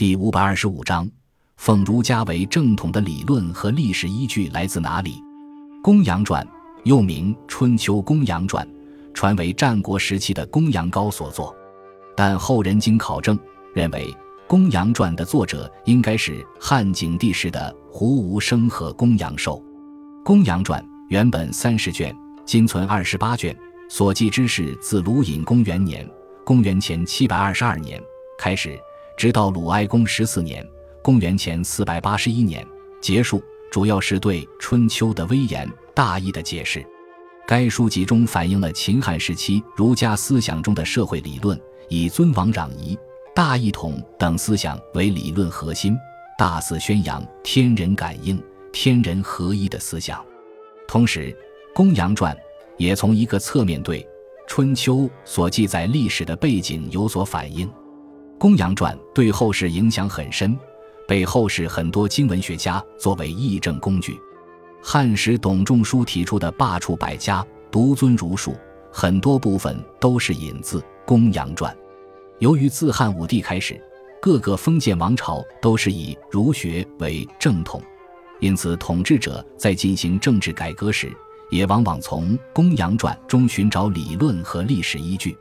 第五百二十五章：奉儒家为正统的理论和历史依据来自哪里？《公羊传》又名《春秋公羊传》，传为战国时期的公羊高所作，但后人经考证，认为《公羊传》的作者应该是汉景帝时的胡无生和公羊寿。《公羊传》原本三十卷，今存二十八卷。所记之事自鲁隐公元年（公元前七百二十二年）开始，直到鲁哀公十四年（公元前四百八十一年）结束，主要是对《春秋》的威严大义的解释。该书集中反映了秦汉时期儒家思想中的社会理论，以尊王攘夷、大一统等思想为理论核心，大肆宣扬天人感应、天人合一的思想。同时，《公羊传》。也从一个侧面对《春秋》所记载历史的背景有所反映，《公羊传》对后世影响很深，被后世很多经文学家作为议政工具。汉时董仲舒提出的罢黜百家，独尊儒术，很多部分都是引自《公羊传》。由于自汉武帝开始，各个封建王朝都是以儒学为正统，因此统治者在进行政治改革时。也往往从《公羊传》中寻找理论和历史依据。